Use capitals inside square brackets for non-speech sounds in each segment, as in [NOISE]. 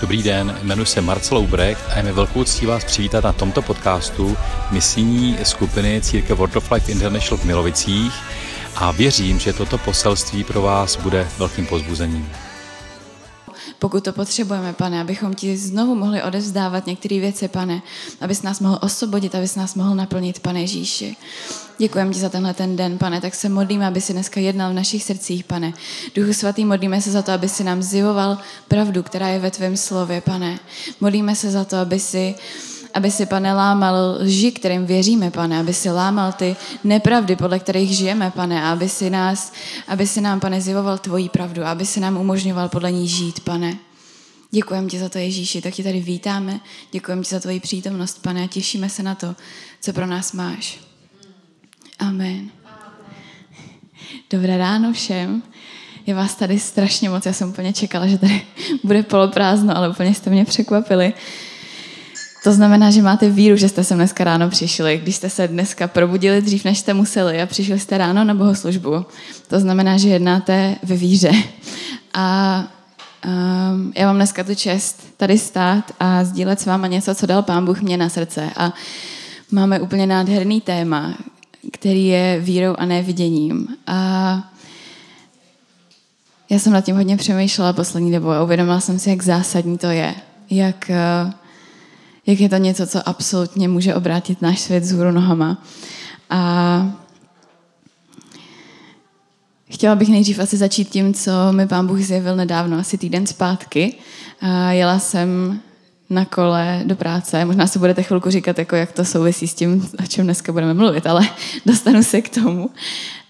Dobrý den, jmenuji se Marcel Ubrecht a je mi velkou ctí vás přivítat na tomto podcastu misijní skupiny Církev World of Life International v Milovicích a věřím, že toto poselství pro vás bude velkým pozbuzením. Pokud to potřebujeme, pane, abychom ti znovu mohli odevzdávat některé věci, pane, abys nás mohl osvobodit, abys nás mohl naplnit, pane Ježíši. Děkujeme ti za tenhle ten den, pane, tak se modlíme, aby si dneska jednal v našich srdcích, pane. Duchu svatý, modlíme se za to, aby si nám zjivoval pravdu, která je ve tvém slově, pane. Modlíme se za to, aby si aby si, pane, lámal lži, kterým věříme, pane, aby si lámal ty nepravdy, podle kterých žijeme, pane, a aby si, nás, aby si nám, pane, zjevoval tvoji pravdu, aby si nám umožňoval podle ní žít, pane. Děkujeme ti za to, Ježíši, tak ti tady vítáme. Děkujeme ti za tvoji přítomnost, pane, a těšíme se na to, co pro nás máš. Amen. Dobré ráno všem. Je vás tady strašně moc. Já jsem úplně čekala, že tady [LAUGHS] bude poloprázdno, ale úplně jste mě překvapili. To znamená, že máte víru, že jste sem dneska ráno přišli. Když jste se dneska probudili dřív, než jste museli a přišli jste ráno na bohoslužbu. To znamená, že jednáte ve víře. A um, já mám dneska tu čest tady stát a sdílet s váma něco, co dal Pán Bůh mě na srdce. A máme úplně nádherný téma, který je vírou a neviděním. A já jsem nad tím hodně přemýšlela poslední dobou a uvědomila jsem si, jak zásadní to je. Jak, uh, jak je to něco, co absolutně může obrátit náš svět z hůru nohama. A chtěla bych nejdřív asi začít tím, co mi pán Bůh zjevil nedávno, asi týden zpátky. A jela jsem na kole do práce. Možná se budete chvilku říkat, jako jak to souvisí s tím, o čem dneska budeme mluvit, ale [LAUGHS] dostanu se k tomu.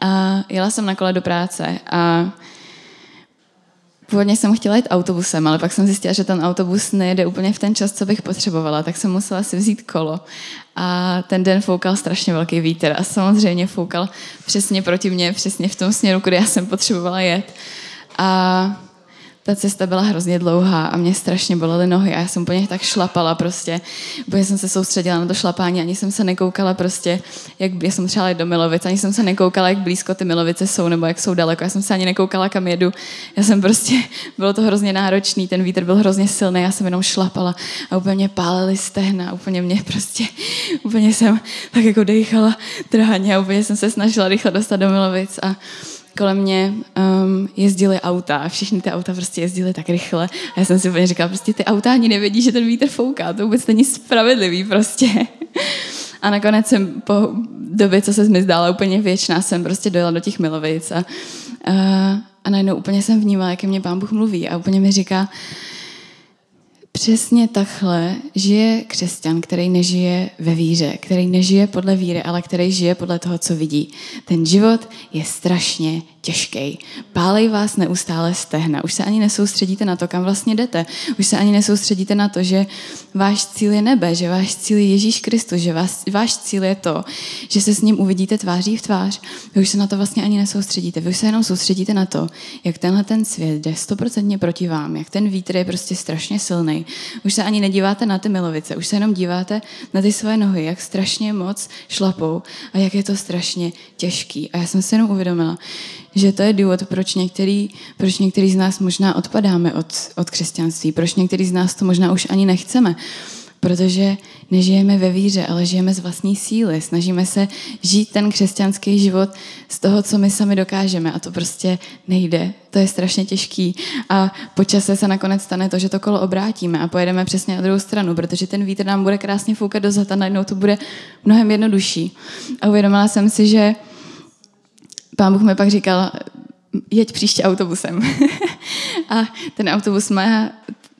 A jela jsem na kole do práce a Původně jsem chtěla jít autobusem, ale pak jsem zjistila, že ten autobus nejede úplně v ten čas, co bych potřebovala, tak jsem musela si vzít kolo. A ten den foukal strašně velký vítr a samozřejmě foukal přesně proti mně, přesně v tom směru, kudy já jsem potřebovala jet. A ta cesta byla hrozně dlouhá a mě strašně bolely nohy a já jsem úplně tak šlapala prostě. Úplně jsem se soustředila na to šlapání, ani jsem se nekoukala prostě, jak já jsem třeba do Milovic, ani jsem se nekoukala, jak blízko ty Milovice jsou nebo jak jsou daleko. Já jsem se ani nekoukala, kam jedu. Já jsem prostě, [LAUGHS] bylo to hrozně náročný, ten vítr byl hrozně silný, já jsem jenom šlapala a úplně mě pálily stehna, úplně mě prostě, [LAUGHS] úplně jsem tak jako dechala trhaně a úplně jsem se snažila rychle dostat do Milovic a kolem mě um, jezdily auta a všechny ty auta prostě jezdily tak rychle. A já jsem si úplně říkala, prostě ty auta ani nevědí, že ten vítr fouká, to vůbec není spravedlivý prostě. [LAUGHS] A nakonec jsem po době, co se mi zdála úplně věčná, jsem prostě dojela do těch Milovic a, a, a najednou úplně jsem vnímala, jak mě pán Bůh mluví a úplně mi říká, Přesně takhle žije křesťan, který nežije ve víře, který nežije podle víry, ale který žije podle toho, co vidí. Ten život je strašně těžký. Pálej vás neustále stehna. Už se ani nesoustředíte na to, kam vlastně jdete. Už se ani nesoustředíte na to, že váš cíl je nebe, že váš cíl je Ježíš Kristus, že vás, váš cíl je to, že se s ním uvidíte tváří v tvář. Vy už se na to vlastně ani nesoustředíte. Vy už se jenom soustředíte na to, jak tenhle ten svět jde stoprocentně proti vám, jak ten vítr je prostě strašně silný. Už se ani nedíváte na ty milovice, už se jenom díváte na ty své nohy, jak strašně moc šlapou a jak je to strašně těžký. A já jsem si jenom uvědomila, že to je důvod, proč některý, proč některý z nás možná odpadáme od, od křesťanství, proč některý z nás to možná už ani nechceme. Protože nežijeme ve víře, ale žijeme z vlastní síly. Snažíme se žít ten křesťanský život z toho, co my sami dokážeme. A to prostě nejde. To je strašně těžký. A po čase se nakonec stane to, že to kolo obrátíme a pojedeme přesně na druhou stranu, protože ten vítr nám bude krásně foukat do a najednou to bude mnohem jednodušší. A uvědomila jsem si, že pán Bůh mi pak říkal, jeď příště autobusem. [LAUGHS] a ten autobus má,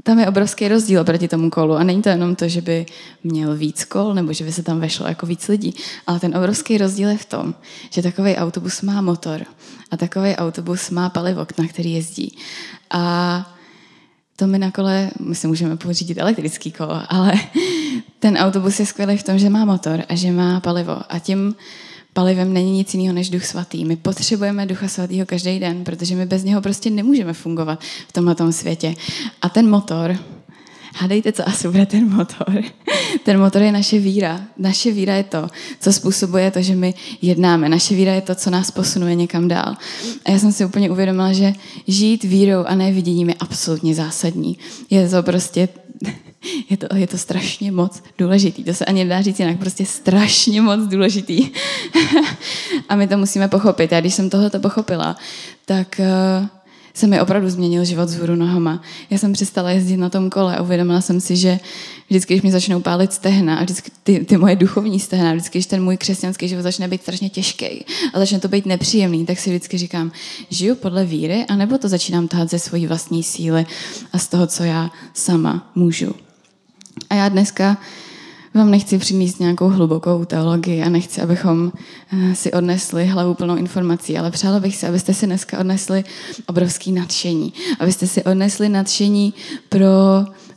tam je obrovský rozdíl proti tomu kolu. A není to jenom to, že by měl víc kol, nebo že by se tam vešlo jako víc lidí. Ale ten obrovský rozdíl je v tom, že takový autobus má motor a takový autobus má palivo, na který jezdí. A to my na kole, my si můžeme pořídit elektrický kolo, ale ten autobus je skvělý v tom, že má motor a že má palivo. A tím palivem není nic jiného než Duch Svatý. My potřebujeme Ducha Svatého každý den, protože my bez něho prostě nemůžeme fungovat v tomhle světě. A ten motor, hádejte, co asi bude ten motor. [LAUGHS] ten motor je naše víra. Naše víra je to, co způsobuje to, že my jednáme. Naše víra je to, co nás posunuje někam dál. A já jsem si úplně uvědomila, že žít vírou a ne viděním je absolutně zásadní. Je to prostě je to, je to strašně moc důležitý. To se ani nedá říct jinak, prostě strašně moc důležitý. [LAUGHS] a my to musíme pochopit. Já když jsem tohle pochopila, tak uh, se mi opravdu změnil život z hůru nohama. Já jsem přestala jezdit na tom kole a uvědomila jsem si, že vždycky, když mi začnou pálit stehna a vždycky ty, ty moje duchovní stehna, vždycky, když ten můj křesťanský život začne být strašně těžký a začne to být nepříjemný, tak si vždycky říkám, žiju podle víry, anebo to začínám tahat ze svojí vlastní síly a z toho, co já sama můžu. A já dneska vám nechci přinést nějakou hlubokou teologii a nechci, abychom eh, si odnesli hlavu plnou informací, ale přála bych si, abyste si dneska odnesli obrovský nadšení. Abyste si odnesli nadšení pro,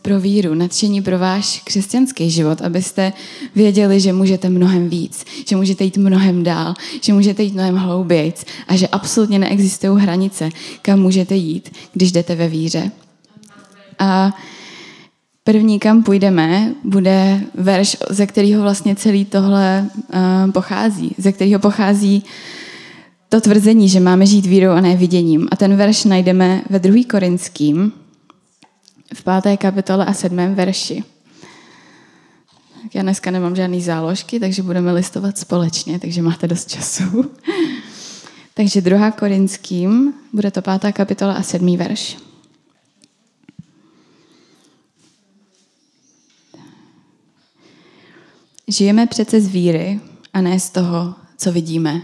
pro víru, nadšení pro váš křesťanský život, abyste věděli, že můžete mnohem víc, že můžete jít mnohem dál, že můžete jít mnohem hloubějc a že absolutně neexistují hranice, kam můžete jít, když jdete ve víře. A První, kam půjdeme, bude verš, ze kterého vlastně celý tohle uh, pochází. Ze kterého pochází to tvrzení, že máme žít vírou a ne viděním. A ten verš najdeme ve 2. Korinským, v páté kapitole a sedmém verši. Tak já dneska nemám žádný záložky, takže budeme listovat společně, takže máte dost času. [LAUGHS] takže 2. Korinským, bude to pátá kapitola a sedmý verš. Žijeme přece z víry a ne z toho, co vidíme.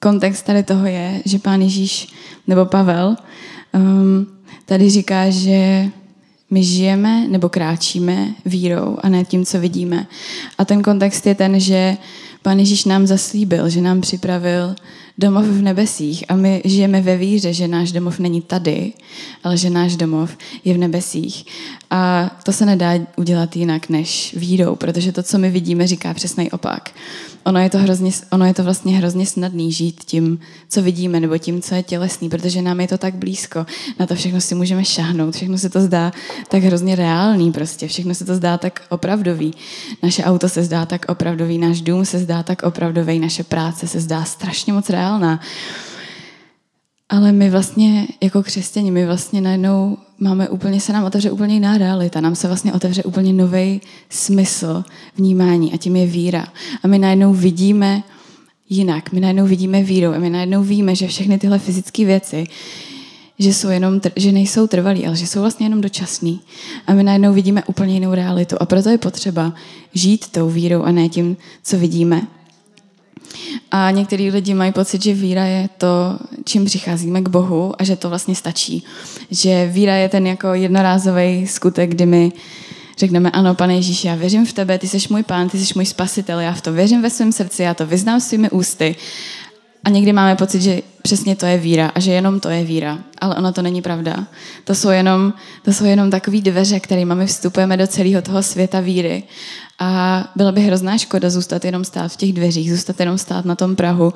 Kontext tady toho je, že pán Ježíš nebo Pavel um, tady říká, že my žijeme nebo kráčíme vírou a ne tím, co vidíme. A ten kontext je ten, že pán Ježíš nám zaslíbil, že nám připravil domov v nebesích a my žijeme ve víře, že náš domov není tady, ale že náš domov je v nebesích. A to se nedá udělat jinak než vírou, protože to, co my vidíme, říká přesný opak. Ono je, to hrozně, ono je to vlastně hrozně snadný žít tím, co vidíme, nebo tím, co je tělesný, protože nám je to tak blízko. Na to všechno si můžeme šahnout, všechno se to zdá tak hrozně reálný prostě, všechno se to zdá tak opravdový. Naše auto se zdá tak opravdový, náš dům se zdá tak opravdový, naše práce se zdá strašně moc reálná. Ale my vlastně jako křesťani, my vlastně najednou máme úplně, se nám otevře úplně jiná realita, nám se vlastně otevře úplně nový smysl vnímání a tím je víra. A my najednou vidíme jinak, my najednou vidíme víru a my najednou víme, že všechny tyhle fyzické věci, že, jsou jenom, že nejsou trvalý, ale že jsou vlastně jenom dočasný. A my najednou vidíme úplně jinou realitu. A proto je potřeba žít tou vírou a ne tím, co vidíme. A některý lidi mají pocit, že víra je to, čím přicházíme k Bohu a že to vlastně stačí. Že víra je ten jako jednorázový skutek, kdy my řekneme, ano, pane Ježíši, já věřím v tebe, ty jsi můj pán, ty jsi můj spasitel, já v to věřím ve svém srdci, já to vyznám svými ústy. A někdy máme pocit, že přesně to je víra a že jenom to je víra. Ale ono to není pravda. To jsou jenom, to jsou jenom takové dveře, kterými my vstupujeme do celého toho světa víry. A byla by hrozná škoda zůstat jenom stát v těch dveřích, zůstat jenom stát na tom Prahu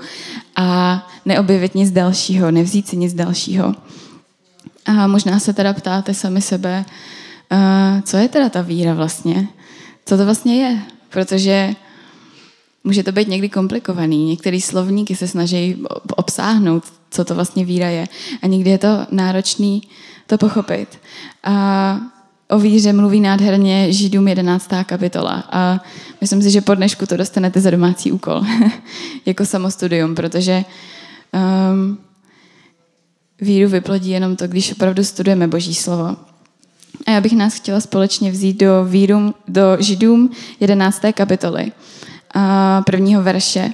a neobjevit nic dalšího, nevzít si nic dalšího. A možná se teda ptáte sami sebe, co je teda ta víra vlastně? Co to vlastně je? Protože může to být někdy komplikovaný. Některé slovníky se snaží obsáhnout, co to vlastně víra je. A někdy je to náročný to pochopit. A o víře mluví nádherně Židům 11. kapitola. A myslím si, že po dnešku to dostanete za domácí úkol, [LAUGHS] jako samostudium, protože um, víru vyplodí jenom to, když opravdu studujeme Boží slovo. A já bych nás chtěla společně vzít do, vírum, do Židům 11. kapitoly prvního verše.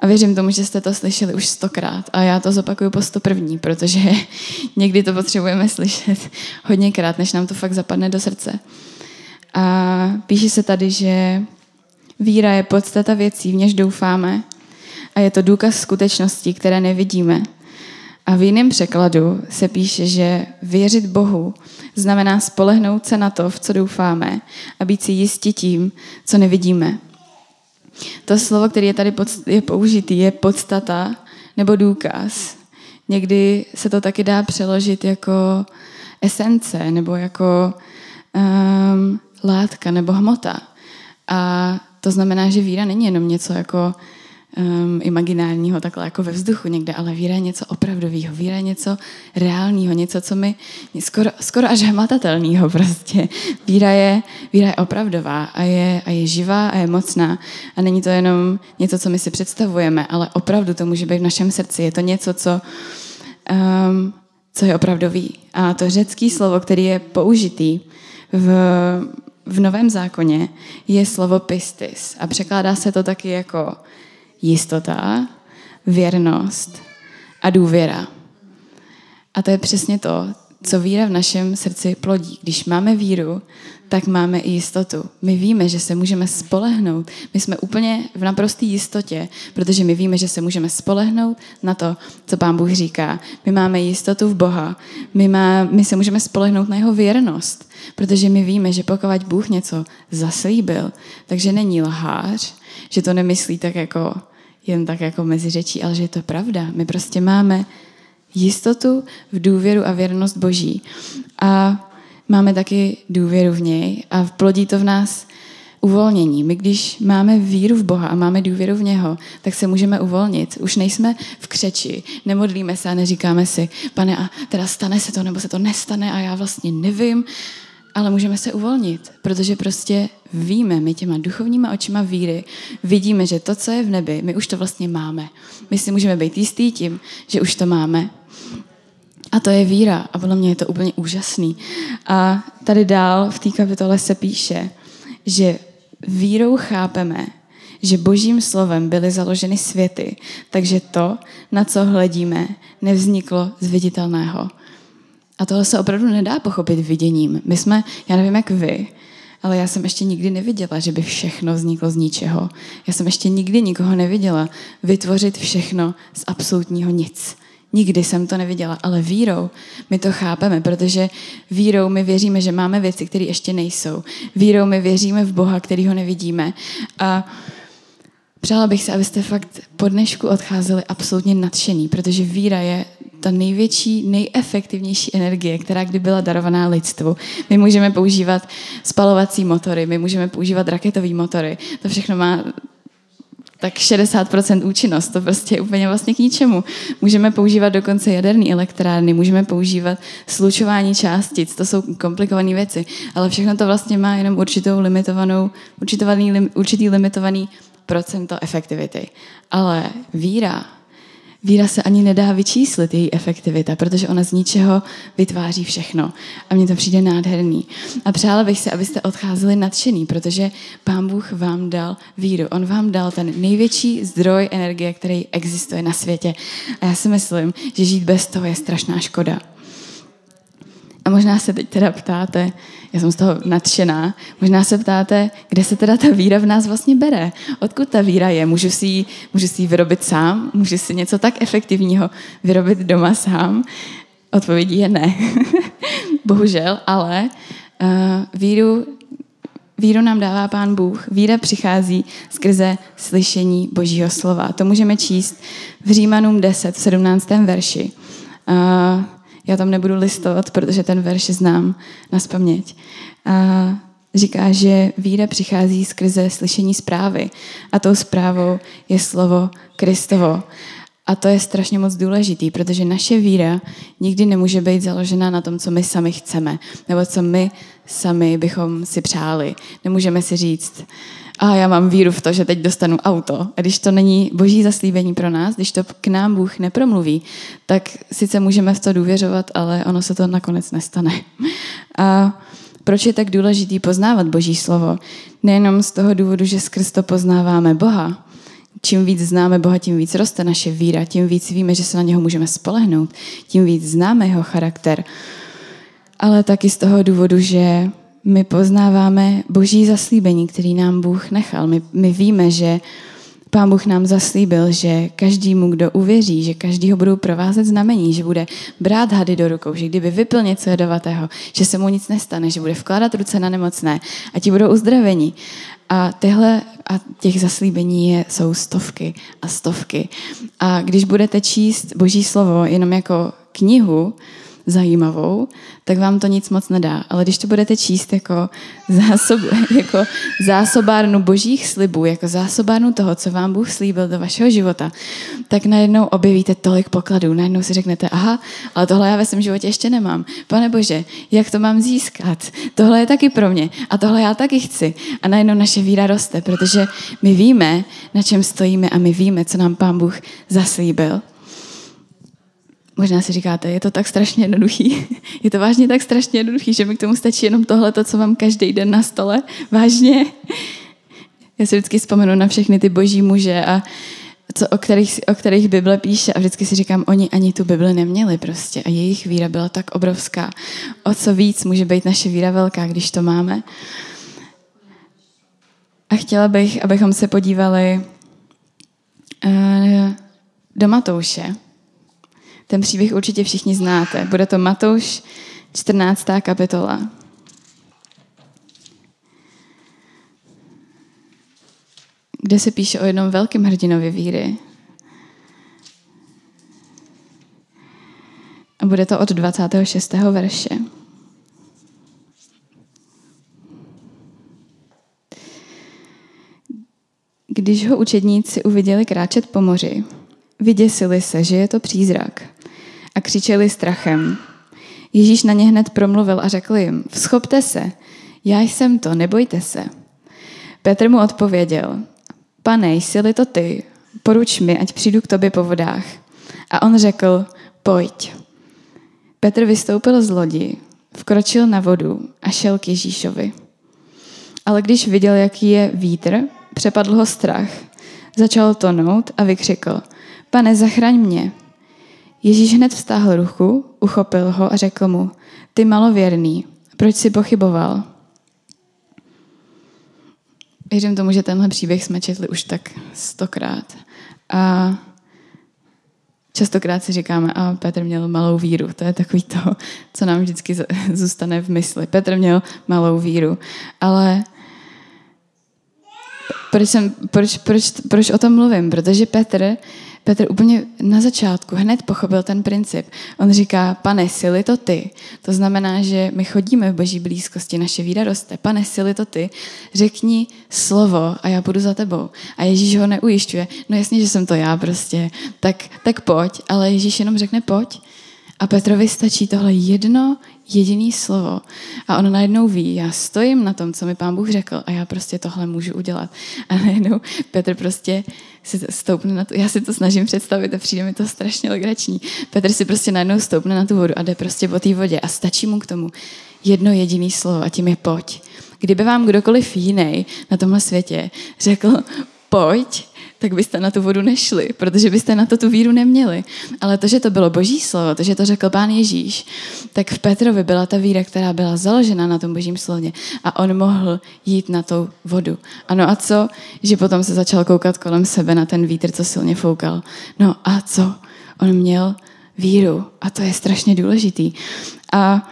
A věřím tomu, že jste to slyšeli už stokrát. A já to zopakuju po sto první, protože [LAUGHS] někdy to potřebujeme slyšet [LAUGHS] hodněkrát, než nám to fakt zapadne do srdce. A píše se tady, že víra je podstata věcí, v něž doufáme a je to důkaz skutečností, které nevidíme. A v jiném překladu se píše, že věřit Bohu znamená spolehnout se na to, v co doufáme a být si jistí tím, co nevidíme. To slovo, které je tady je použitý, je podstata nebo důkaz. Někdy se to taky dá přeložit jako esence nebo jako um, látka nebo hmota. A to znamená, že víra není jenom něco jako um, imaginárního, takhle jako ve vzduchu někde, ale víra je něco opravdového, víra je něco reálného, něco, co mi skoro, skoro až hmatatelného prostě. Víra je, víra je opravdová a je, a je živá a je mocná a není to jenom něco, co my si představujeme, ale opravdu to může být v našem srdci. Je to něco, co, um, co je opravdový. A to řecký slovo, který je použitý v, v Novém zákoně, je slovo pistis. A překládá se to taky jako jistota, věrnost a důvěra. A to je přesně to, co víra v našem srdci plodí. Když máme víru, tak máme i jistotu. My víme, že se můžeme spolehnout. My jsme úplně v naprosté jistotě, protože my víme, že se můžeme spolehnout na to, co Pán Bůh říká. My máme jistotu v Boha. My, má, my se můžeme spolehnout na jeho věrnost, protože my víme, že pokud Bůh něco zaslíbil, takže není lhář, že to nemyslí tak jako jen tak jako mezi řečí, ale že je to pravda. My prostě máme jistotu v důvěru a věrnost Boží. A máme taky důvěru v něj a plodí to v nás uvolnění. My když máme víru v Boha a máme důvěru v něho, tak se můžeme uvolnit. Už nejsme v křeči, nemodlíme se a neříkáme si, pane, a teda stane se to, nebo se to nestane a já vlastně nevím, ale můžeme se uvolnit, protože prostě víme, my těma duchovníma očima víry vidíme, že to, co je v nebi, my už to vlastně máme. My si můžeme být jistý tím, že už to máme. A to je víra. A podle mě je to úplně úžasný. A tady dál v té kapitole se píše, že vírou chápeme, že božím slovem byly založeny světy, takže to, na co hledíme, nevzniklo z viditelného. A tohle se opravdu nedá pochopit viděním. My jsme, já nevím jak vy, ale já jsem ještě nikdy neviděla, že by všechno vzniklo z ničeho. Já jsem ještě nikdy nikoho neviděla vytvořit všechno z absolutního nic. Nikdy jsem to neviděla, ale vírou my to chápeme, protože vírou my věříme, že máme věci, které ještě nejsou. Vírou my věříme v Boha, který ho nevidíme. A přála bych se, abyste fakt po dnešku odcházeli absolutně nadšený, protože víra je ta největší, nejefektivnější energie, která kdy byla darovaná lidstvu. My můžeme používat spalovací motory, my můžeme používat raketové motory. To všechno má tak 60% účinnost, to prostě je úplně vlastně k ničemu. Můžeme používat dokonce jaderné elektrárny, můžeme používat slučování částic, to jsou komplikované věci, ale všechno to vlastně má jenom určitou limitovanou, určitý limitovaný procento efektivity. Ale víra víra se ani nedá vyčíslit, její efektivita, protože ona z ničeho vytváří všechno. A mně to přijde nádherný. A přála bych se, abyste odcházeli nadšený, protože Pán Bůh vám dal víru. On vám dal ten největší zdroj energie, který existuje na světě. A já si myslím, že žít bez toho je strašná škoda. A možná se teď teda ptáte, já jsem z toho nadšená, možná se ptáte, kde se teda ta víra v nás vlastně bere. Odkud ta víra je? Můžu si ji, můžu si ji vyrobit sám? Můžu si něco tak efektivního vyrobit doma sám? Odpovědí je ne. [LAUGHS] Bohužel, ale uh, víru, víru nám dává Pán Bůh. Víra přichází skrze slyšení Božího slova. To můžeme číst v Římanům 10, v 17. verši. Uh, já tam nebudu listovat, protože ten verš znám na spaměť. A říká, že víra přichází skrze slyšení zprávy a tou zprávou je slovo Kristovo. A to je strašně moc důležitý, protože naše víra nikdy nemůže být založena na tom, co my sami chceme, nebo co my sami bychom si přáli. Nemůžeme si říct, a já mám víru v to, že teď dostanu auto. A když to není boží zaslíbení pro nás, když to k nám Bůh nepromluví, tak sice můžeme v to důvěřovat, ale ono se to nakonec nestane. A proč je tak důležitý poznávat Boží slovo? Nejenom z toho důvodu, že skrz to poznáváme Boha. Čím víc známe Boha, tím víc roste naše víra, tím víc víme, že se na něho můžeme spolehnout, tím víc známe jeho charakter. Ale taky z toho důvodu, že my poznáváme boží zaslíbení, který nám Bůh nechal. My, my víme, že Pán Bůh nám zaslíbil, že každému, kdo uvěří, že každý ho budou provázet znamení, že bude brát hady do rukou, že kdyby vypil něco jedovatého, že se mu nic nestane, že bude vkládat ruce na nemocné a ti budou uzdraveni. A tyhle a těch zaslíbení je, jsou stovky a stovky. A když budete číst Boží slovo jenom jako knihu, zajímavou, tak vám to nic moc nedá. Ale když to budete číst jako, zásob, [LAUGHS] jako zásobárnu božích slibů, jako zásobárnu toho, co vám Bůh slíbil do vašeho života, tak najednou objevíte tolik pokladů. Najednou si řeknete, aha, ale tohle já ve svém životě ještě nemám. Pane Bože, jak to mám získat? Tohle je taky pro mě a tohle já taky chci. A najednou naše víra roste, protože my víme, na čem stojíme a my víme, co nám Pán Bůh zaslíbil. Možná si říkáte, je to tak strašně jednoduchý. [LAUGHS] Je to vážně tak strašně jednoduchý, že mi k tomu stačí jenom tohle, to, co mám každý den na stole. Vážně. Já si vždycky vzpomenu na všechny ty boží muže a co, o, kterých, o kterých Bible píše a vždycky si říkám, oni ani tu Bibli neměli prostě a jejich víra byla tak obrovská. O co víc může být naše víra velká, když to máme. A chtěla bych, abychom se podívali uh, do Matouše. Ten příběh určitě všichni znáte. Bude to Matouš 14. kapitola. kde se píše o jednom velkém hrdinovi víry. A bude to od 26. verše. Když ho učedníci uviděli kráčet po moři, vyděsili se, že je to přízrak a křičeli strachem. Ježíš na ně hned promluvil a řekl jim, vzchopte se, já jsem to, nebojte se. Petr mu odpověděl, pane, jsi to ty, poruč mi, ať přijdu k tobě po vodách. A on řekl, pojď. Petr vystoupil z lodi, vkročil na vodu a šel k Ježíšovi. Ale když viděl, jaký je vítr, přepadl ho strach. Začal tonout a vykřikl, pane, zachraň mě. Ježíš hned vztáhl ruchu, uchopil ho a řekl mu, ty malověrný, proč si pochyboval? Věřím tomu, že tenhle příběh jsme četli už tak stokrát. A častokrát si říkáme, a Petr měl malou víru. To je takový to, co nám vždycky zůstane v mysli. Petr měl malou víru. Ale proč, jsem, proč, proč, proč o tom mluvím? Protože Petr Petr úplně na začátku hned pochopil ten princip. On říká, pane, sily to ty. To znamená, že my chodíme v boží blízkosti, naše víra roste. Pane, sily to ty. Řekni slovo a já budu za tebou. A Ježíš ho neujišťuje. No jasně, že jsem to já prostě. Tak, tak pojď. Ale Ježíš jenom řekne pojď. A Petrovi stačí tohle jedno jediný slovo. A on najednou ví, já stojím na tom, co mi pán Bůh řekl a já prostě tohle můžu udělat. A najednou Petr prostě si stoupne na to, já si to snažím představit a přijde mi to strašně legrační. Petr si prostě najednou stoupne na tu vodu a jde prostě po té vodě a stačí mu k tomu jedno jediný slovo a tím je pojď. Kdyby vám kdokoliv jiný na tomhle světě řekl pojď, tak byste na tu vodu nešli, protože byste na to tu víru neměli. Ale to, že to bylo boží slovo, to, že to řekl pán Ježíš, tak v Petrovi byla ta víra, která byla založena na tom božím slově a on mohl jít na tu vodu. Ano a co? Že potom se začal koukat kolem sebe na ten vítr, co silně foukal. No a co? On měl víru a to je strašně důležitý. A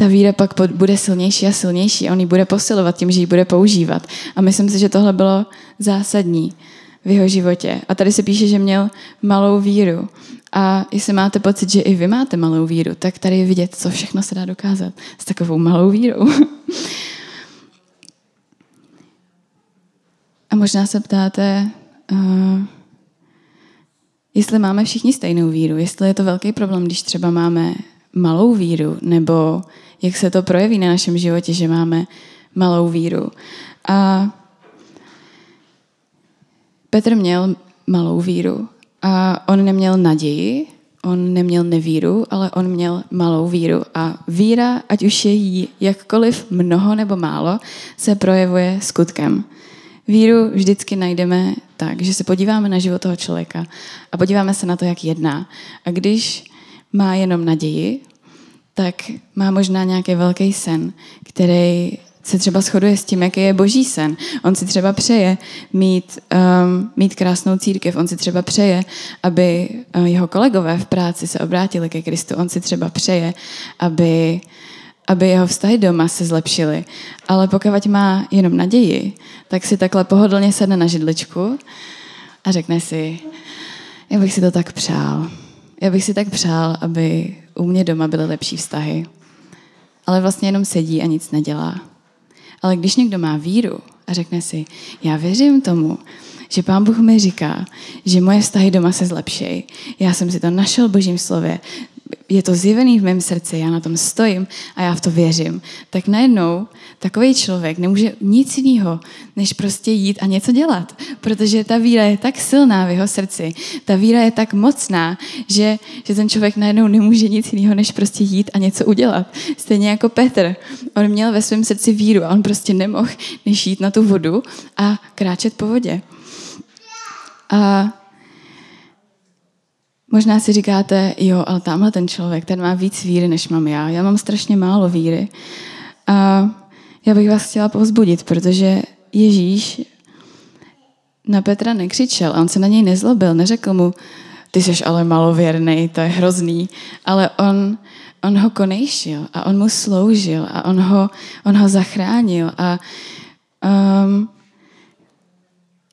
ta víra pak bude silnější a silnější. On ji bude posilovat tím, že ji bude používat. A myslím si, že tohle bylo zásadní v jeho životě. A tady se píše, že měl malou víru. A jestli máte pocit, že i vy máte malou víru, tak tady je vidět, co všechno se dá dokázat s takovou malou vírou. [LAUGHS] A možná se ptáte, uh, jestli máme všichni stejnou víru, jestli je to velký problém, když třeba máme malou víru, nebo jak se to projeví na našem životě, že máme malou víru. A Petr měl malou víru a on neměl naději, on neměl nevíru, ale on měl malou víru. A víra, ať už je jí jakkoliv mnoho nebo málo, se projevuje skutkem. Víru vždycky najdeme tak, že se podíváme na život toho člověka a podíváme se na to, jak jedná. A když má jenom naději, tak má možná nějaký velký sen, který se třeba shoduje s tím, jaký je boží sen. On si třeba přeje mít, um, mít krásnou církev, on si třeba přeje, aby uh, jeho kolegové v práci se obrátili ke Kristu, on si třeba přeje, aby, aby jeho vztahy doma se zlepšily. Ale pokud má jenom naději, tak si takhle pohodlně sedne na židličku a řekne si, já bych si to tak přál. Já bych si tak přál, aby u mě doma byly lepší vztahy. Ale vlastně jenom sedí a nic nedělá. Ale když někdo má víru a řekne si, já věřím tomu, že Pán Bůh mi říká, že moje vztahy doma se zlepší. Já jsem si to našel v Božím slově, je to zjevený v mém srdci, já na tom stojím a já v to věřím, tak najednou takový člověk nemůže nic jiného, než prostě jít a něco dělat. Protože ta víra je tak silná v jeho srdci, ta víra je tak mocná, že, že ten člověk najednou nemůže nic jiného, než prostě jít a něco udělat. Stejně jako Petr. On měl ve svém srdci víru a on prostě nemohl než jít na tu vodu a kráčet po vodě. A Možná si říkáte, jo, ale tamhle ten člověk, ten má víc víry, než mám já. Já mám strašně málo víry. A já bych vás chtěla povzbudit, protože Ježíš na Petra nekřičel a on se na něj nezlobil, neřekl mu, ty jsi ale malověrný, to je hrozný, ale on, on ho konejšil a on mu sloužil a on ho, on ho zachránil a um,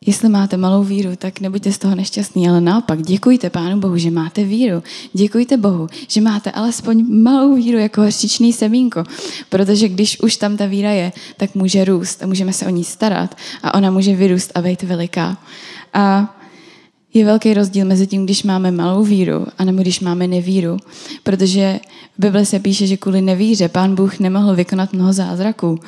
Jestli máte malou víru, tak nebuďte z toho nešťastní, ale naopak děkujte Pánu Bohu, že máte víru. Děkujte Bohu, že máte alespoň malou víru jako hořčičný semínko, protože když už tam ta víra je, tak může růst a můžeme se o ní starat a ona může vyrůst a být veliká. A je velký rozdíl mezi tím, když máme malou víru a nebo když máme nevíru, protože v Bibli se píše, že kvůli nevíře Pán Bůh nemohl vykonat mnoho zázraků.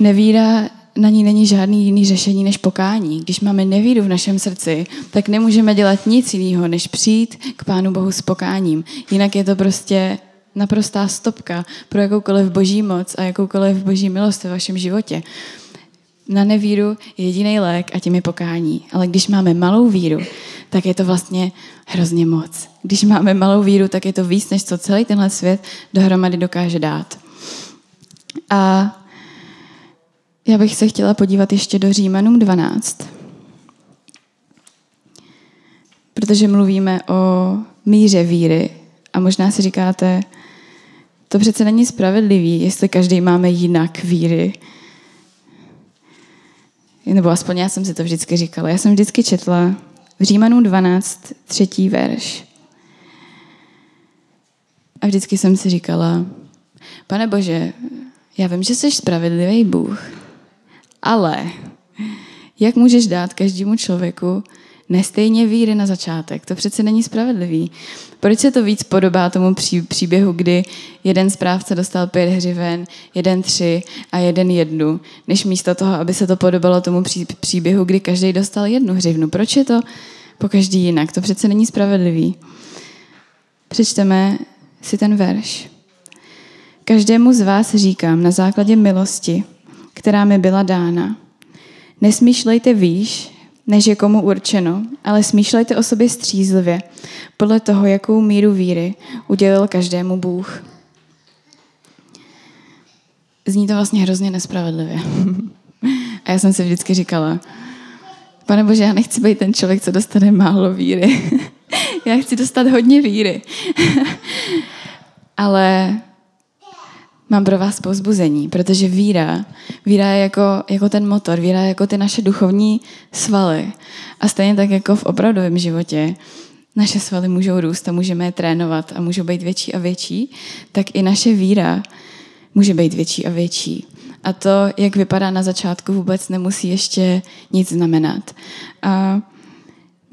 Nevíra na ní není žádný jiný řešení než pokání. Když máme nevíru v našem srdci, tak nemůžeme dělat nic jiného, než přijít k Pánu Bohu s pokáním. Jinak je to prostě naprostá stopka pro jakoukoliv boží moc a jakoukoliv boží milost ve vašem životě. Na nevíru je jediný lék a tím je pokání. Ale když máme malou víru, tak je to vlastně hrozně moc. Když máme malou víru, tak je to víc, než co celý tenhle svět dohromady dokáže dát. A já bych se chtěla podívat ještě do Římanům 12. Protože mluvíme o míře víry a možná si říkáte, to přece není spravedlivý, jestli každý máme jinak víry. Nebo aspoň já jsem si to vždycky říkala. Já jsem vždycky četla v Římanům 12, třetí verš. A vždycky jsem si říkala, pane Bože, já vím, že jsi spravedlivý Bůh, ale jak můžeš dát každému člověku nestejně víry na začátek? To přece není spravedlivý. Proč se to víc podobá tomu příběhu, kdy jeden správce dostal pět hřiven, jeden tři a jeden jednu, než místo toho, aby se to podobalo tomu příběhu, kdy každý dostal jednu hřivnu? Proč je to po každý jinak? To přece není spravedlivý. Přečteme si ten verš. Každému z vás říkám na základě milosti, která mi byla dána. Nesmýšlejte výš, než je komu určeno, ale smýšlejte o sobě střízlivě, podle toho, jakou míru víry udělil každému Bůh. Zní to vlastně hrozně nespravedlivě. [LAUGHS] A já jsem si vždycky říkala, pane Bože, já nechci být ten člověk, co dostane málo víry. [LAUGHS] já chci dostat hodně víry. [LAUGHS] Ale mám pro vás povzbuzení, protože víra, víra je jako, jako ten motor, víra je jako ty naše duchovní svaly. A stejně tak jako v opravdovém životě naše svaly můžou růst a můžeme je trénovat a můžou být větší a větší, tak i naše víra může být větší a větší. A to, jak vypadá na začátku, vůbec nemusí ještě nic znamenat. A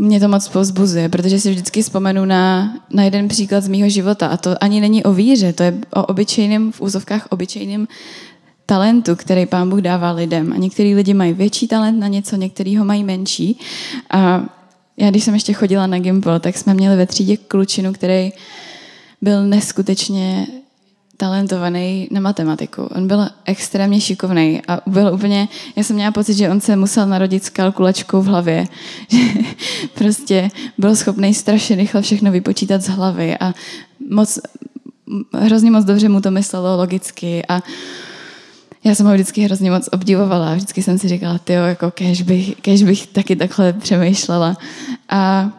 mě to moc pozbuzuje, protože si vždycky vzpomenu na, na jeden příklad z mýho života a to ani není o víře, to je o obyčejném, v úzovkách obyčejném talentu, který pán Bůh dává lidem. A některý lidi mají větší talent na něco, některý ho mají menší. A já, když jsem ještě chodila na Gimple, tak jsme měli ve třídě klučinu, který byl neskutečně talentovaný na matematiku. On byl extrémně šikovný a byl úplně, já jsem měla pocit, že on se musel narodit s kalkulačkou v hlavě. [LAUGHS] prostě byl schopný strašně rychle všechno vypočítat z hlavy a moc, hrozně moc dobře mu to myslelo logicky a já jsem ho vždycky hrozně moc obdivovala. Vždycky jsem si říkala, ty jako kež bych, kež bych taky takhle přemýšlela. A,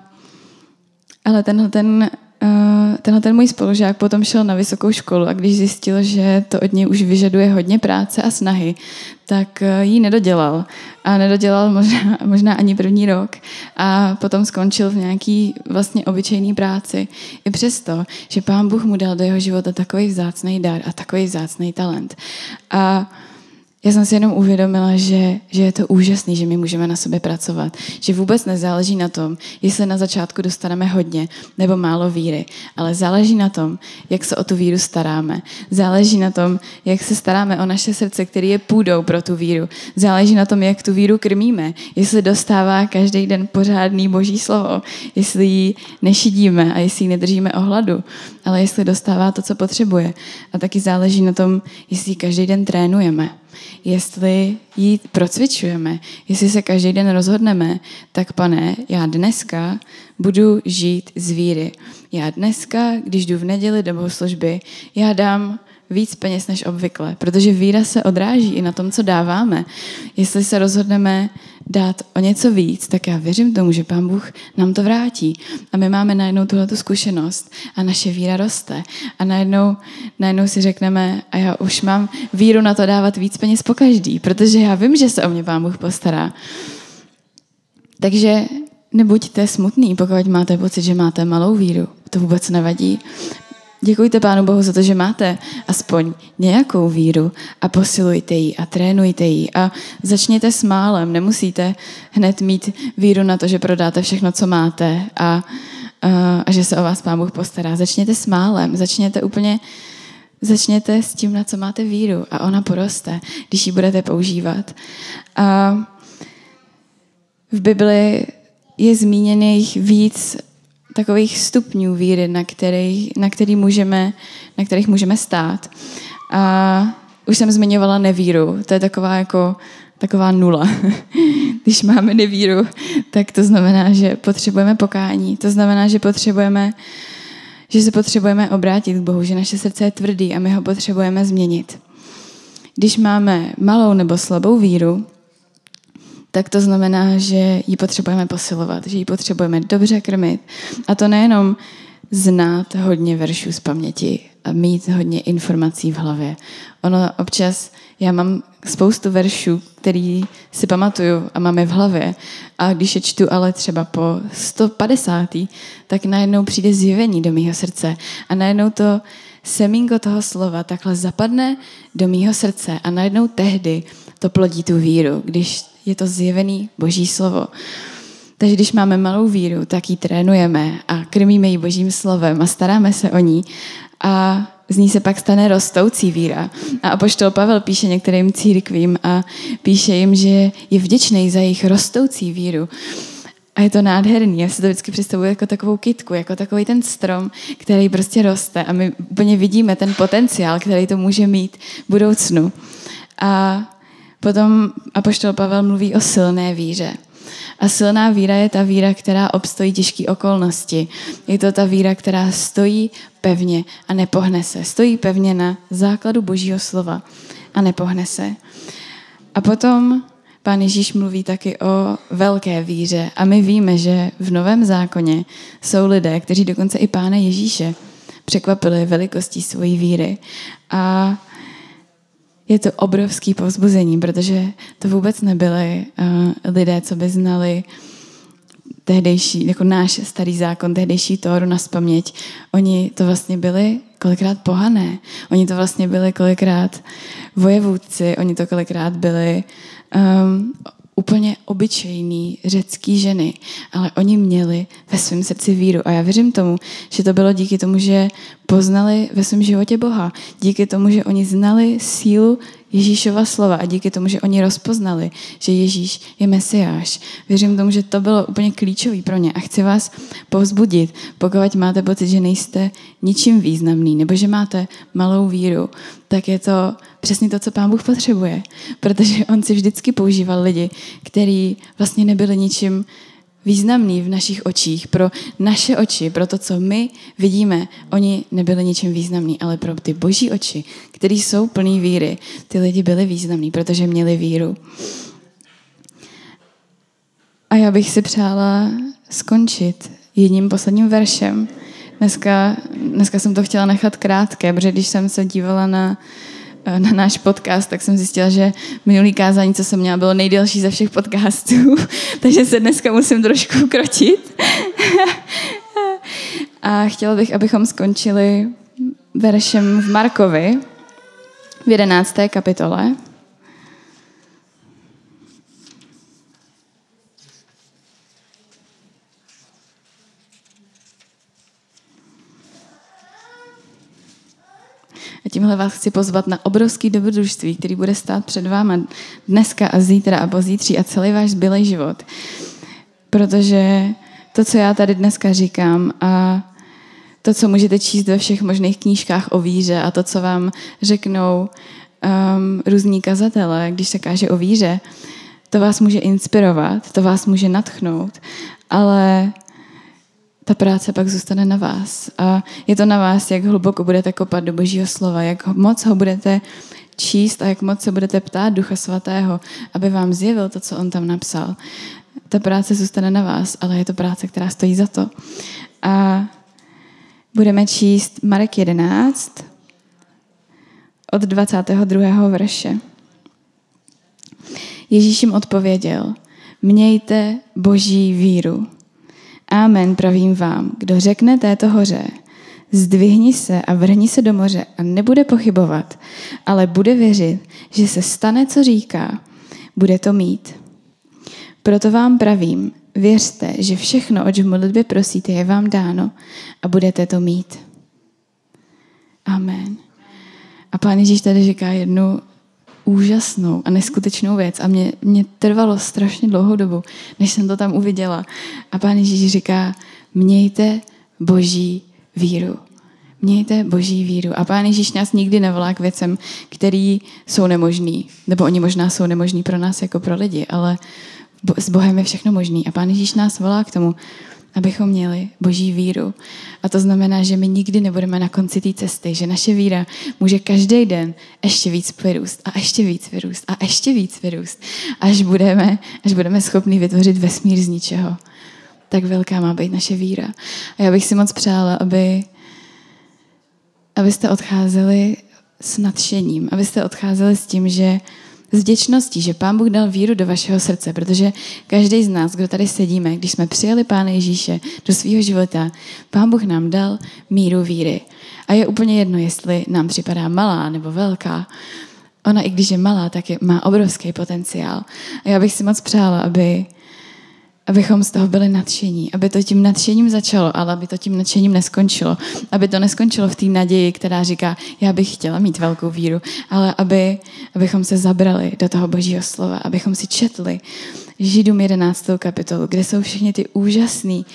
ale tenhle ten tenhle ten můj spolužák potom šel na vysokou školu a když zjistil, že to od něj už vyžaduje hodně práce a snahy, tak uh, ji nedodělal. A nedodělal možná, [LAUGHS] možná ani první rok. A potom skončil v nějaký vlastně obyčejný práci. I přesto, že pán Bůh mu dal do jeho života takový vzácný dar a takový vzácný talent. A já jsem si jenom uvědomila, že, že je to úžasný, že my můžeme na sobě pracovat. Že vůbec nezáleží na tom, jestli na začátku dostaneme hodně nebo málo víry, ale záleží na tom, jak se o tu víru staráme. Záleží na tom, jak se staráme o naše srdce, které je půdou pro tu víru. Záleží na tom, jak tu víru krmíme. Jestli dostává každý den pořádný boží slovo, jestli ji nešidíme a jestli ji nedržíme ohladu, ale jestli dostává to, co potřebuje. A taky záleží na tom, jestli ji každý den trénujeme jestli ji procvičujeme, jestli se každý den rozhodneme, tak pane, já dneska budu žít z víry. Já dneska, když jdu v neděli do bohoslužby, já dám víc peněz než obvykle, protože víra se odráží i na tom, co dáváme. Jestli se rozhodneme dát o něco víc, tak já věřím tomu, že Pán Bůh nám to vrátí. A my máme najednou tuhle zkušenost a naše víra roste. A najednou, najednou si řekneme, a já už mám víru na to dávat víc peněz po každý, protože já vím, že se o mě Pán Bůh postará. Takže nebuďte smutný, pokud máte pocit, že máte malou víru. To vůbec nevadí. Děkujte Pánu Bohu za to, že máte aspoň nějakou víru a posilujte ji a trénujte ji a začněte s málem. Nemusíte hned mít víru na to, že prodáte všechno, co máte a, a, a že se o vás Pán Bůh postará. Začněte s málem, začněte úplně Začněte s tím, na co máte víru a ona poroste, když ji budete používat. A v Bibli je zmíněných víc takových stupňů víry, na, který, na, který můžeme, na kterých můžeme stát. A už jsem zmiňovala nevíru. To je taková jako taková nula. [LAUGHS] Když máme nevíru, tak to znamená, že potřebujeme pokání. To znamená, že potřebujeme že se potřebujeme obrátit k Bohu, že naše srdce je tvrdý a my ho potřebujeme změnit. Když máme malou nebo slabou víru, tak to znamená, že ji potřebujeme posilovat, že ji potřebujeme dobře krmit. A to nejenom znát hodně veršů z paměti a mít hodně informací v hlavě. Ono občas, já mám spoustu veršů, který si pamatuju a máme v hlavě a když je čtu ale třeba po 150. tak najednou přijde zjevení do mýho srdce a najednou to semínko toho slova takhle zapadne do mýho srdce a najednou tehdy to plodí tu víru, když je to zjevený boží slovo. Takže když máme malou víru, tak ji trénujeme a krmíme ji božím slovem a staráme se o ní a z ní se pak stane rostoucí víra. A apoštol Pavel píše některým církvím a píše jim, že je vděčný za jejich rostoucí víru. A je to nádherný. Já si to vždycky představuji jako takovou kitku, jako takový ten strom, který prostě roste a my úplně vidíme ten potenciál, který to může mít v budoucnu. A Potom Apoštol Pavel mluví o silné víře. A silná víra je ta víra, která obstojí těžké okolnosti. Je to ta víra, která stojí pevně a nepohne se. Stojí pevně na základu Božího slova a nepohne se. A potom pán Ježíš mluví taky o velké víře. A my víme, že v Novém zákoně jsou lidé, kteří dokonce i pána Ježíše překvapili velikostí svojí víry. A je to obrovský povzbuzení, protože to vůbec nebyli uh, lidé, co by znali tehdejší, jako náš starý zákon, tehdejší Tóru na spaměť. Oni to vlastně byli kolikrát pohané. Oni to vlastně byli kolikrát vojevůdci, oni to kolikrát byli um, úplně obyčejný řecký ženy, ale oni měli ve svém srdci víru. A já věřím tomu, že to bylo díky tomu, že poznali ve svém životě Boha. Díky tomu, že oni znali sílu Ježíšova slova a díky tomu, že oni rozpoznali, že Ježíš je Mesiáš. Věřím tomu, že to bylo úplně klíčový pro ně a chci vás povzbudit, pokud máte pocit, že nejste ničím významný nebo že máte malou víru, tak je to přesně to, co Pán Bůh potřebuje. Protože On si vždycky používal lidi, kteří vlastně nebyli ničím významný v našich očích, pro naše oči, pro to, co my vidíme. Oni nebyli ničím významný, ale pro ty boží oči, které jsou plný víry, ty lidi byli významní, protože měli víru. A já bych si přála skončit jedním posledním veršem dneska, dneska jsem to chtěla nechat krátké, protože když jsem se dívala na, na náš podcast, tak jsem zjistila, že minulý kázání, co jsem měla, bylo nejdelší ze všech podcastů, [LAUGHS] takže se dneska musím trošku krotit. [LAUGHS] A chtěla bych, abychom skončili veršem v Markovi v jedenácté kapitole. A tímhle vás chci pozvat na obrovský dobrodružství, který bude stát před váma dneska a zítra a pozítří a celý váš zbylý život. Protože to, co já tady dneska říkám a to, co můžete číst ve všech možných knížkách o víře a to, co vám řeknou um, různí kazatelé, když se káže o víře, to vás může inspirovat, to vás může natchnout, ale ta práce pak zůstane na vás. A je to na vás, jak hluboko budete kopat do Božího slova, jak moc ho budete číst a jak moc se budete ptát Ducha Svatého, aby vám zjevil to, co on tam napsal. Ta práce zůstane na vás, ale je to práce, která stojí za to. A budeme číst Marek 11 od 22. verše. Ježíš jim odpověděl, mějte boží víru. Amen, pravím vám, kdo řekne této hoře, zdvihni se a vrhni se do moře a nebude pochybovat, ale bude věřit, že se stane, co říká, bude to mít. Proto vám pravím, věřte, že všechno, oč v modlitbě prosíte, je vám dáno a budete to mít. Amen. A pán Ježíš tady říká jednu úžasnou a neskutečnou věc a mě, mě trvalo strašně dlouhou dobu, než jsem to tam uviděla. A pán Ježíš říká, mějte boží víru. Mějte boží víru. A pán Ježíš nás nikdy nevolá k věcem, které jsou nemožný. Nebo oni možná jsou nemožný pro nás jako pro lidi, ale s Bohem je všechno možný. A pán Ježíš nás volá k tomu, abychom měli boží víru. A to znamená, že my nikdy nebudeme na konci té cesty, že naše víra může každý den ještě víc vyrůst a ještě víc vyrůst a ještě víc vyrůst, až budeme, až budeme schopni vytvořit vesmír z ničeho. Tak velká má být naše víra. A já bych si moc přála, aby, abyste odcházeli s nadšením, abyste odcházeli s tím, že s vděčností, že Pán Bůh dal víru do vašeho srdce, protože každý z nás, kdo tady sedíme, když jsme přijali Pána Ježíše do svého života, Pán Bůh nám dal míru víry. A je úplně jedno, jestli nám připadá malá nebo velká. Ona, i když je malá, tak je, má obrovský potenciál. A já bych si moc přála, aby abychom z toho byli nadšení, aby to tím nadšením začalo, ale aby to tím nadšením neskončilo. Aby to neskončilo v té naději, která říká, já bych chtěla mít velkou víru, ale aby, abychom se zabrali do toho božího slova, abychom si četli Židům 11. kapitolu, kde jsou všechny ty úžasný,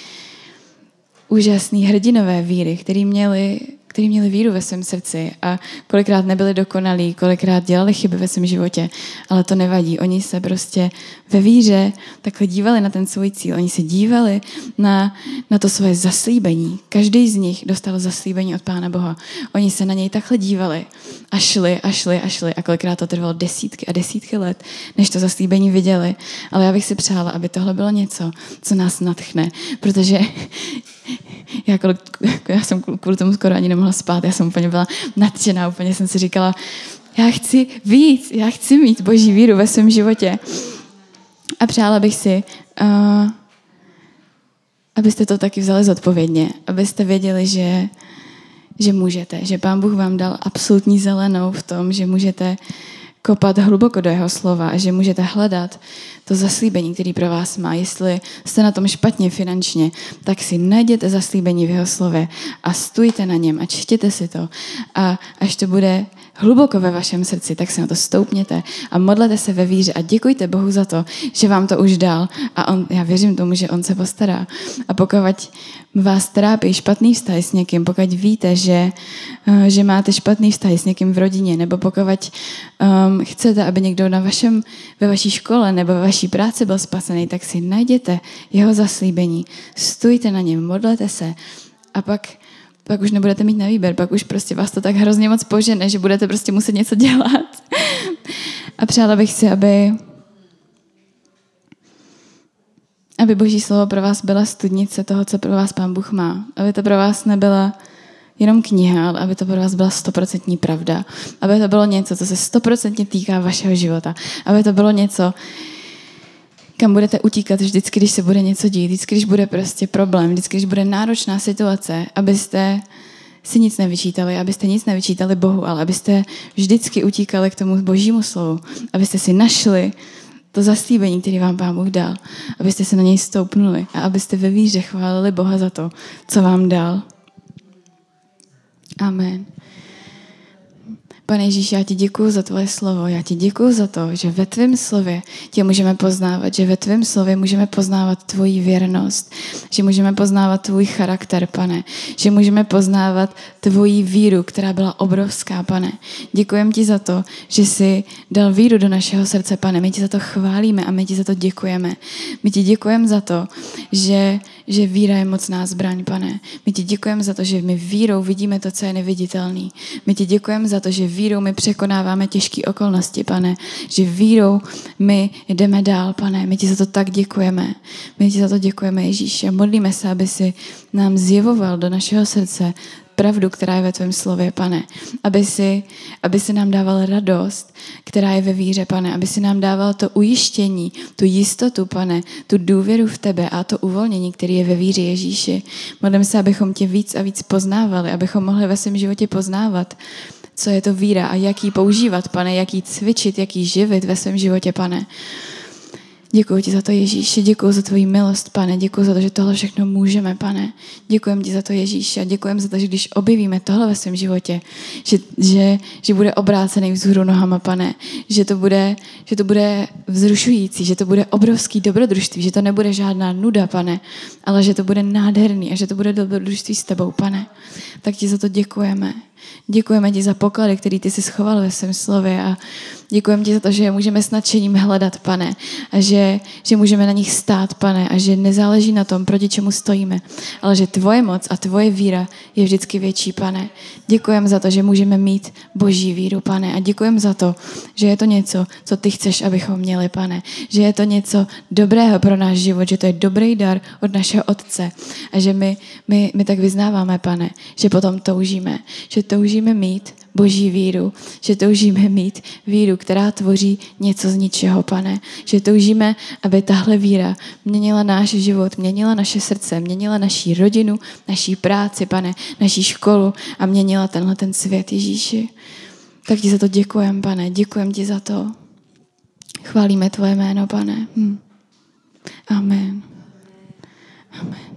úžasný hrdinové víry, který měli kteří měli víru ve svém srdci a kolikrát nebyli dokonalí, kolikrát dělali chyby ve svém životě, ale to nevadí. Oni se prostě ve víře takhle dívali na ten svůj cíl. Oni se dívali na, na to svoje zaslíbení. Každý z nich dostal zaslíbení od Pána Boha. Oni se na něj takhle dívali a šli a šli a šli a kolikrát to trvalo desítky a desítky let, než to zaslíbení viděli. Ale já bych si přála, aby tohle bylo něco, co nás natchne, protože [LAUGHS] já, kolik, já jsem kvůli tomu skoro ani nemohla spát, já jsem úplně byla nadšená, úplně jsem si říkala, já chci víc, já chci mít boží víru ve svém životě. A přála bych si, uh, abyste to taky vzali zodpovědně, abyste věděli, že, že můžete, že Pán Bůh vám dal absolutní zelenou v tom, že můžete kopat hluboko do jeho slova a že můžete hledat to zaslíbení, který pro vás má. Jestli jste na tom špatně finančně, tak si najděte zaslíbení v jeho slově a stůjte na něm a čtěte si to. A až to bude hluboko ve vašem srdci, tak se na to stoupněte a modlete se ve víře a děkujte Bohu za to, že vám to už dal. A on, já věřím tomu, že on se postará. A pokud vás trápí špatný vztah s někým, pokud víte, že, eh, že máte špatný vztah s někým v rodině, nebo pokud um, chcete, aby někdo na vašem, ve vaší škole nebo ve vaší práci byl spasený, tak si najděte jeho zaslíbení, stůjte na něm, modlete se. A pak pak už nebudete mít na výběr, pak už prostě vás to tak hrozně moc požene, že budete prostě muset něco dělat. A přála bych si, aby aby Boží slovo pro vás byla studnice toho, co pro vás Pán Bůh má. Aby to pro vás nebyla jenom kniha, ale aby to pro vás byla stoprocentní pravda. Aby to bylo něco, co se stoprocentně týká vašeho života. Aby to bylo něco, kam budete utíkat vždycky, když se bude něco dít, vždycky, když bude prostě problém, vždycky, když bude náročná situace, abyste si nic nevyčítali, abyste nic nevyčítali Bohu, ale abyste vždycky utíkali k tomu božímu slovu, abyste si našli to zaslíbení, který vám Pán Bůh dal, abyste se na něj stoupnuli a abyste ve víře chválili Boha za to, co vám dal. Amen. Pane Ježíši, já ti děkuji za tvoje slovo. Já ti děkuji za to, že ve tvém slově tě můžeme poznávat, že ve tvém slově můžeme poznávat tvoji věrnost, že můžeme poznávat tvůj charakter, pane, že můžeme poznávat tvoji víru, která byla obrovská, pane. Děkujem ti za to, že jsi dal víru do našeho srdce, pane. My ti za to chválíme a my ti za to děkujeme. My ti děkujeme za to, že, že víra je mocná zbraň, pane. My ti děkujeme za to, že my vírou vidíme to, co je neviditelný. My ti děkujeme za to, že vírou my překonáváme těžké okolnosti, pane. Že vírou my jdeme dál, pane. My ti za to tak děkujeme. My ti za to děkujeme, Ježíši. A modlíme se, aby si nám zjevoval do našeho srdce pravdu, která je ve tvém slově, pane. Aby si, aby si nám dával radost, která je ve víře, pane. Aby si nám dával to ujištění, tu jistotu, pane, tu důvěru v tebe a to uvolnění, který je ve víře Ježíši. Modlím se, abychom tě víc a víc poznávali, abychom mohli ve svém životě poznávat, co je to víra a jak ji používat, pane, jak ji cvičit, jak ji živit ve svém životě, pane. Děkuji ti za to, Ježíši, děkuji za tvoji milost, pane, děkuji za to, že tohle všechno můžeme, pane. Děkujem ti za to, Ježíši, a děkujem za to, že když objevíme tohle ve svém životě, že, že, že bude obrácený vzhůru nohama, pane, že to, bude, že to bude vzrušující, že to bude obrovský dobrodružství, že to nebude žádná nuda, pane, ale že to bude nádherný a že to bude dobrodružství s tebou, pane. Tak ti za to děkujeme. Děkujeme ti za poklady, který ty jsi schoval ve svém slově a děkujeme ti za to, že je můžeme s nadšením hledat, pane, a že, že můžeme na nich stát, pane, a že nezáleží na tom, proti čemu stojíme, ale že tvoje moc a tvoje víra je vždycky větší, pane. Děkujeme za to, že můžeme mít boží víru, pane, a děkujeme za to, že je to něco, co ty chceš, abychom měli, pane, že je to něco dobrého pro náš život, že to je dobrý dar od našeho Otce a že my, my, my tak vyznáváme, pane, že potom toužíme, že toužíme mít boží víru, že toužíme mít víru, která tvoří něco z ničeho, pane. Že toužíme, aby tahle víra měnila náš život, měnila naše srdce, měnila naší rodinu, naší práci, pane, naší školu a měnila tenhle ten svět, Ježíši. Tak ti za to děkujem, pane, děkujem ti za to. Chválíme tvoje jméno, pane. Hm. Amen. Amen.